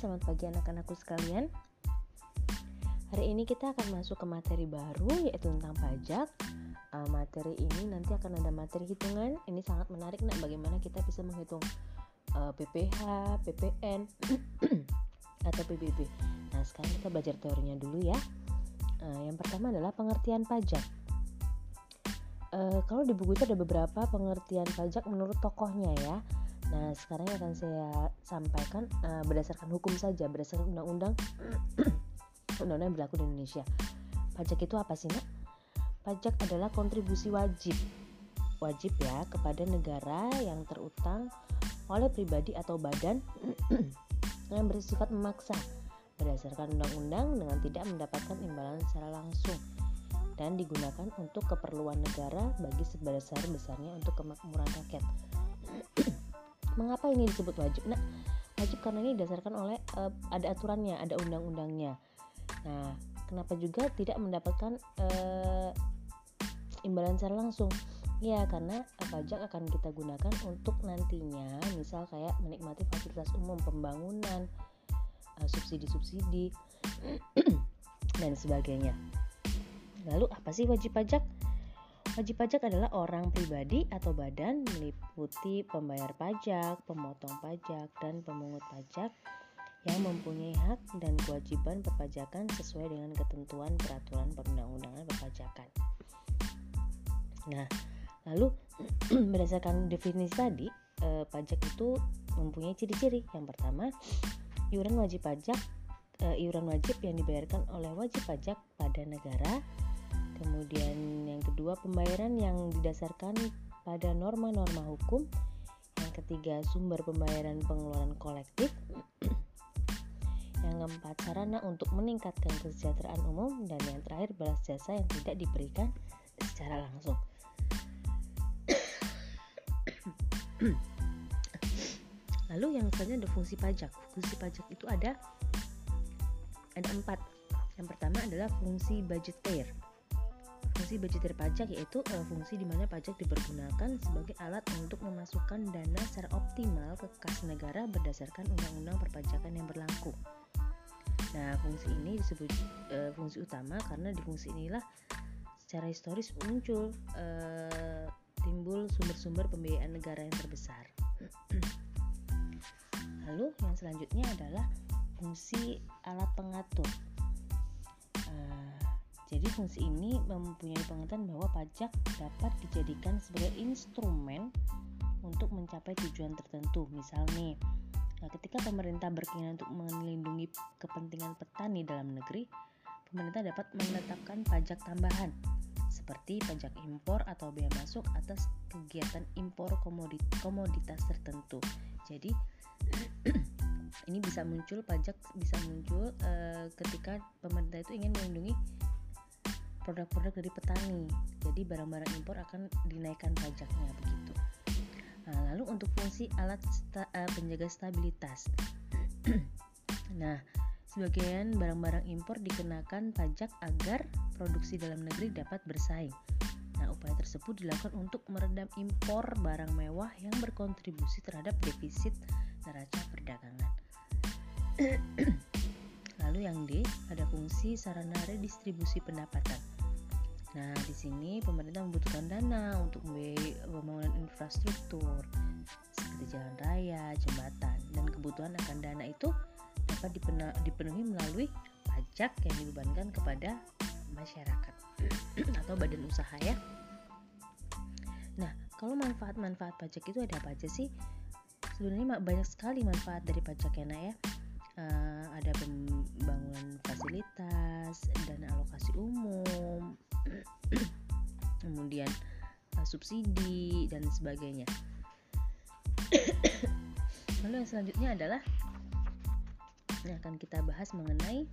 selamat pagi anak-anakku sekalian. Hari ini kita akan masuk ke materi baru yaitu tentang pajak. Uh, materi ini nanti akan ada materi hitungan. Ini sangat menarik nak bagaimana kita bisa menghitung uh, PPH, PPN atau PBB. Nah, sekarang kita belajar teorinya dulu ya. Uh, yang pertama adalah pengertian pajak. Uh, kalau di buku itu ada beberapa pengertian pajak menurut tokohnya ya. Nah, sekarang yang akan saya sampaikan uh, berdasarkan hukum saja, berdasarkan undang-undang undang-undang yang berlaku di Indonesia. Pajak itu apa sih, Nak? Pajak adalah kontribusi wajib. Wajib ya kepada negara yang terutang oleh pribadi atau badan yang bersifat memaksa berdasarkan undang-undang dengan tidak mendapatkan imbalan secara langsung dan digunakan untuk keperluan negara bagi sebesar-besarnya untuk kemakmuran rakyat. Mengapa ini disebut wajib? Nah, wajib karena ini didasarkan oleh uh, ada aturannya, ada undang-undangnya. Nah, kenapa juga tidak mendapatkan uh, imbalan secara langsung? Ya, karena pajak akan kita gunakan untuk nantinya, misal kayak menikmati fasilitas umum, pembangunan, subsidi-subsidi, dan sebagainya. Lalu apa sih wajib pajak? Wajib pajak adalah orang pribadi atau badan meliputi pembayar pajak, pemotong pajak, dan pemungut pajak yang mempunyai hak dan kewajiban perpajakan sesuai dengan ketentuan peraturan perundang-undangan perpajakan. Nah, lalu berdasarkan definisi tadi, eh, pajak itu mempunyai ciri-ciri. Yang pertama, iuran wajib pajak, eh, iuran wajib yang dibayarkan oleh wajib pajak pada negara Kemudian yang kedua pembayaran yang didasarkan pada norma-norma hukum. Yang ketiga sumber pembayaran pengeluaran kolektif. yang keempat sarana untuk meningkatkan kesejahteraan umum dan yang terakhir balas jasa yang tidak diberikan secara langsung. Lalu yang selanjutnya ada fungsi pajak. Fungsi pajak itu ada ada empat. Yang pertama adalah fungsi budgeteer fungsi budgeter pajak yaitu uh, fungsi di mana pajak dipergunakan sebagai alat untuk memasukkan dana secara optimal ke kas negara berdasarkan undang-undang perpajakan yang berlaku. Nah, fungsi ini disebut uh, fungsi utama karena di fungsi inilah secara historis muncul uh, timbul sumber-sumber pembiayaan negara yang terbesar. Lalu yang selanjutnya adalah fungsi alat pengatur. Jadi fungsi ini mempunyai pengertian bahwa pajak dapat dijadikan sebagai instrumen untuk mencapai tujuan tertentu. Misal nih, nah ketika pemerintah berkeinginan untuk melindungi kepentingan petani dalam negeri, pemerintah dapat menetapkan pajak tambahan seperti pajak impor atau bea masuk atas kegiatan impor komoditas tertentu. Jadi ini bisa muncul pajak bisa muncul uh, ketika pemerintah itu ingin melindungi produk-produk dari petani. Jadi barang-barang impor akan dinaikkan pajaknya begitu. Nah, lalu untuk fungsi alat sta, uh, penjaga stabilitas. nah, sebagian barang-barang impor dikenakan pajak agar produksi dalam negeri dapat bersaing. Nah, upaya tersebut dilakukan untuk meredam impor barang mewah yang berkontribusi terhadap defisit neraca perdagangan. Lalu yang D ada fungsi sarana redistribusi pendapatan. Nah, di sini pemerintah membutuhkan dana untuk pembangunan infrastruktur seperti jalan raya, jembatan, dan kebutuhan akan dana itu dapat dipenuhi melalui pajak yang dibebankan kepada masyarakat atau badan usaha ya. Nah, kalau manfaat-manfaat pajak itu ada apa aja sih? Sebenarnya banyak sekali manfaat dari pajak ya, nak ya uh, ada pembangunan fasilitas dan alokasi umum kemudian uh, subsidi dan sebagainya. Lalu yang selanjutnya adalah yang akan kita bahas mengenai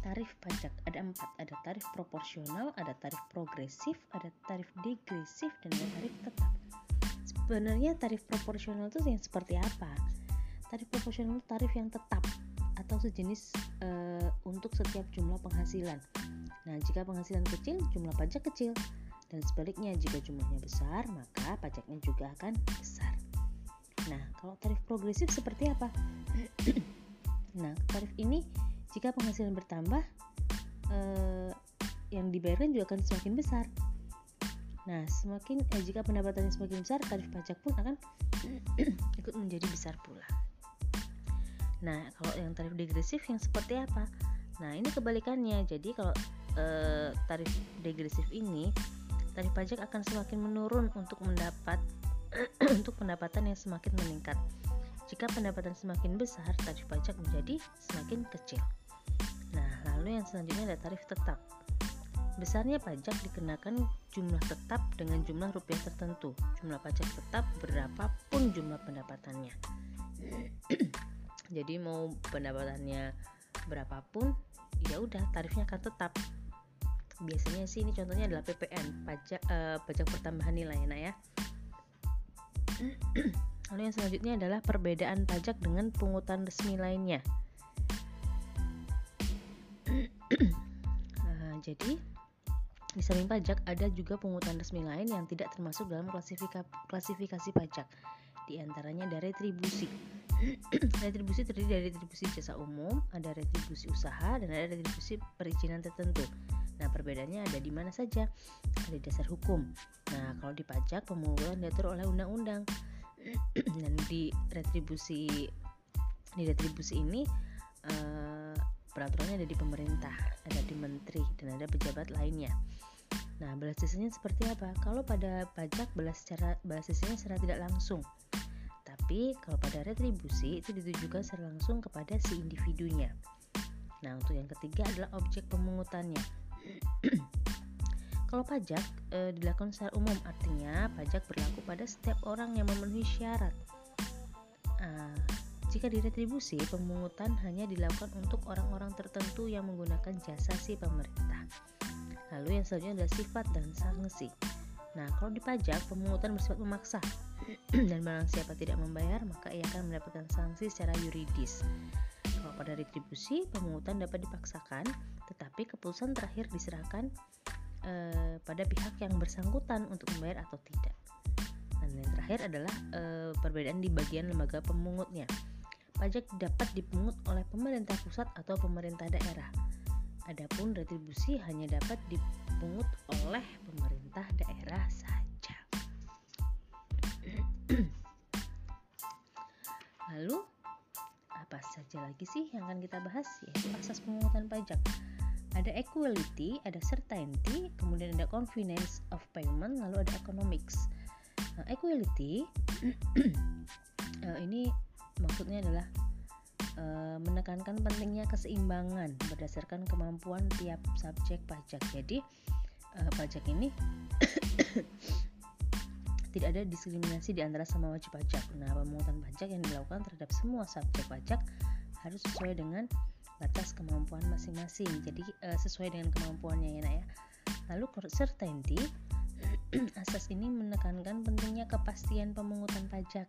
tarif pajak. Ada empat ada tarif proporsional ada tarif progresif ada tarif degresif dan ada tarif tetap. Sebenarnya tarif proporsional itu yang seperti apa? Tarif proporsional itu tarif yang tetap atau sejenis uh, untuk setiap jumlah penghasilan. Nah, jika penghasilan kecil, jumlah pajak kecil. Dan sebaliknya, jika jumlahnya besar, maka pajaknya juga akan besar. Nah, kalau tarif progresif seperti apa? Nah, tarif ini jika penghasilan bertambah eh, yang dibayarkan juga akan semakin besar. Nah, semakin eh, jika pendapatannya semakin besar, tarif pajak pun akan ikut menjadi besar pula. Nah, kalau yang tarif degresif yang seperti apa? Nah, ini kebalikannya. Jadi kalau eh, tarif degresif ini, tarif pajak akan semakin menurun untuk mendapat untuk pendapatan yang semakin meningkat. Jika pendapatan semakin besar, tarif pajak menjadi semakin kecil. Nah, lalu yang selanjutnya ada tarif tetap. Besarnya pajak dikenakan jumlah tetap dengan jumlah rupiah tertentu. Jumlah pajak tetap berapapun jumlah pendapatannya. Jadi mau pendapatannya berapapun, ya udah tarifnya akan tetap. Biasanya sih ini contohnya adalah PPN, pajak eh, pajak pertambahan nilai, nah ya. Lalu yang selanjutnya adalah perbedaan pajak dengan pungutan resmi lainnya. nah, jadi di samping pajak ada juga pungutan resmi lain yang tidak termasuk dalam klasifikasi, klasifikasi pajak. Di antaranya ada retribusi. terdiri dari retribusi jasa umum, ada retribusi usaha, dan ada retribusi perizinan tertentu. Nah, perbedaannya ada di mana saja? Ada di dasar hukum. Nah, kalau di pajak pemungutan diatur oleh undang-undang dan di retribusi di retribusi ini uh, peraturannya ada di pemerintah, ada di menteri dan ada pejabat lainnya. Nah, belas jasanya seperti apa? Kalau pada pajak belas secara jasanya secara tidak langsung. Tapi kalau pada retribusi itu ditujukan secara langsung kepada si individunya. Nah, untuk yang ketiga adalah objek pemungutannya. Kalau pajak e, dilakukan secara umum, artinya pajak berlaku pada setiap orang yang memenuhi syarat. Nah, jika diretribusi, pemungutan hanya dilakukan untuk orang-orang tertentu yang menggunakan jasa si pemerintah. Lalu yang selanjutnya adalah sifat dan sanksi. Nah, kalau di pajak, pemungutan bersifat memaksa dan barang siapa tidak membayar, maka ia akan mendapatkan sanksi secara yuridis. Kalau pada retribusi, pemungutan dapat dipaksakan, tetapi keputusan terakhir diserahkan eh, pada pihak yang bersangkutan untuk membayar atau tidak. Dan yang terakhir adalah eh, perbedaan di bagian lembaga pemungutnya. Pajak dapat dipungut oleh pemerintah pusat atau pemerintah daerah. Adapun retribusi hanya dapat dipungut oleh pemerintah daerah saja. Lalu apa saja lagi sih yang akan kita bahas yaitu asas pemungutan pajak ada equality, ada certainty, kemudian ada convenience of payment, lalu ada economics. Nah, equality uh, ini maksudnya adalah menekankan pentingnya keseimbangan berdasarkan kemampuan tiap subjek pajak. Jadi uh, pajak ini tidak ada diskriminasi di antara sama wajib pajak. Nah, pemungutan pajak yang dilakukan terhadap semua subjek pajak harus sesuai dengan batas kemampuan masing-masing jadi uh, sesuai dengan kemampuannya ya nak ya lalu certainty asas ini menekankan pentingnya kepastian pemungutan pajak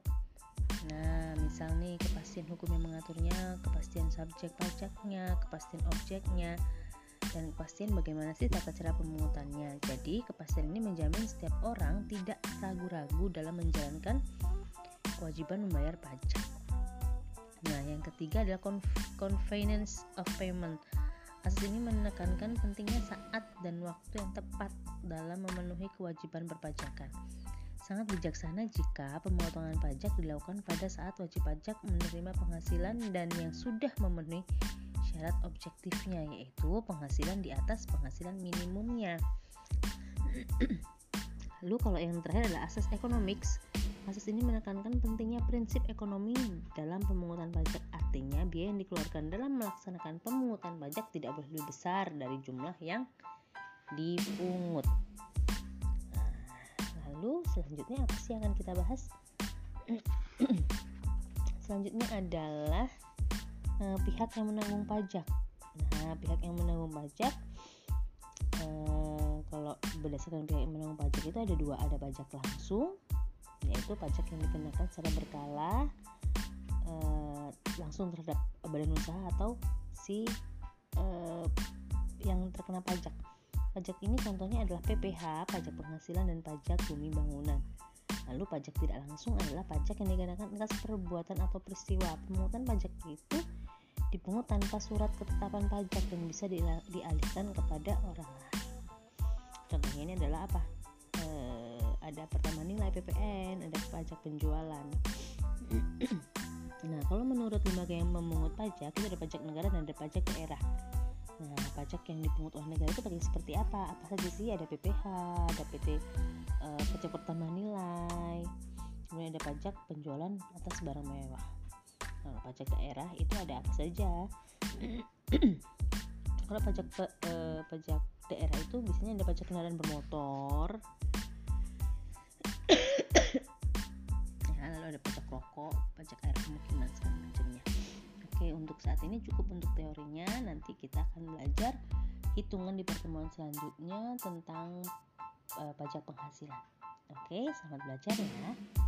nah misal nih kepastian hukum yang mengaturnya kepastian subjek pajaknya kepastian objeknya dan kepastian bagaimana sih tata cara pemungutannya jadi kepastian ini menjamin setiap orang tidak ragu-ragu dalam menjalankan kewajiban membayar pajak Nah, yang ketiga adalah convenience of payment. Asas ini menekankan pentingnya saat dan waktu yang tepat dalam memenuhi kewajiban perpajakan. Sangat bijaksana jika pemotongan pajak dilakukan pada saat wajib pajak menerima penghasilan dan yang sudah memenuhi syarat objektifnya yaitu penghasilan di atas penghasilan minimumnya. Lalu kalau yang terakhir adalah asas economics Asas ini menekankan pentingnya prinsip ekonomi dalam pemungutan pajak. Artinya, biaya yang dikeluarkan dalam melaksanakan pemungutan pajak tidak boleh lebih besar dari jumlah yang dipungut. Lalu selanjutnya apa sih yang akan kita bahas? selanjutnya adalah uh, pihak yang menanggung pajak. Nah, pihak yang menanggung pajak uh, kalau berdasarkan pihak yang menanggung pajak itu ada dua, ada pajak langsung yaitu pajak yang dikenakan secara berkala uh, langsung terhadap badan usaha atau si yang terkena pajak. Pajak ini contohnya adalah PPH, pajak penghasilan dan pajak bumi bangunan. Lalu pajak tidak langsung adalah pajak yang dikenakan atas perbuatan atau peristiwa. Pemungutan pajak itu dipungut tanpa surat ketetapan pajak dan bisa dialihkan kepada orang lain. Contohnya ini adalah apa? E, ada pertama nilai PPN, ada pajak penjualan. nah, kalau menurut lembaga yang memungut pajak itu ada pajak negara dan ada pajak daerah. Pajak yang dipungut oleh negara itu bagi seperti apa? Apa saja sih? Ada PPH, ada PT e, eh, pajak pertama nilai, kemudian ada pajak penjualan atas barang mewah. Nah, pajak daerah itu ada apa saja? Kalau pajak pe, e, pajak daerah itu biasanya ada pajak kendaraan bermotor, untuk saat ini cukup untuk teorinya. Nanti kita akan belajar hitungan di pertemuan selanjutnya tentang uh, pajak penghasilan. Oke, selamat belajar ya.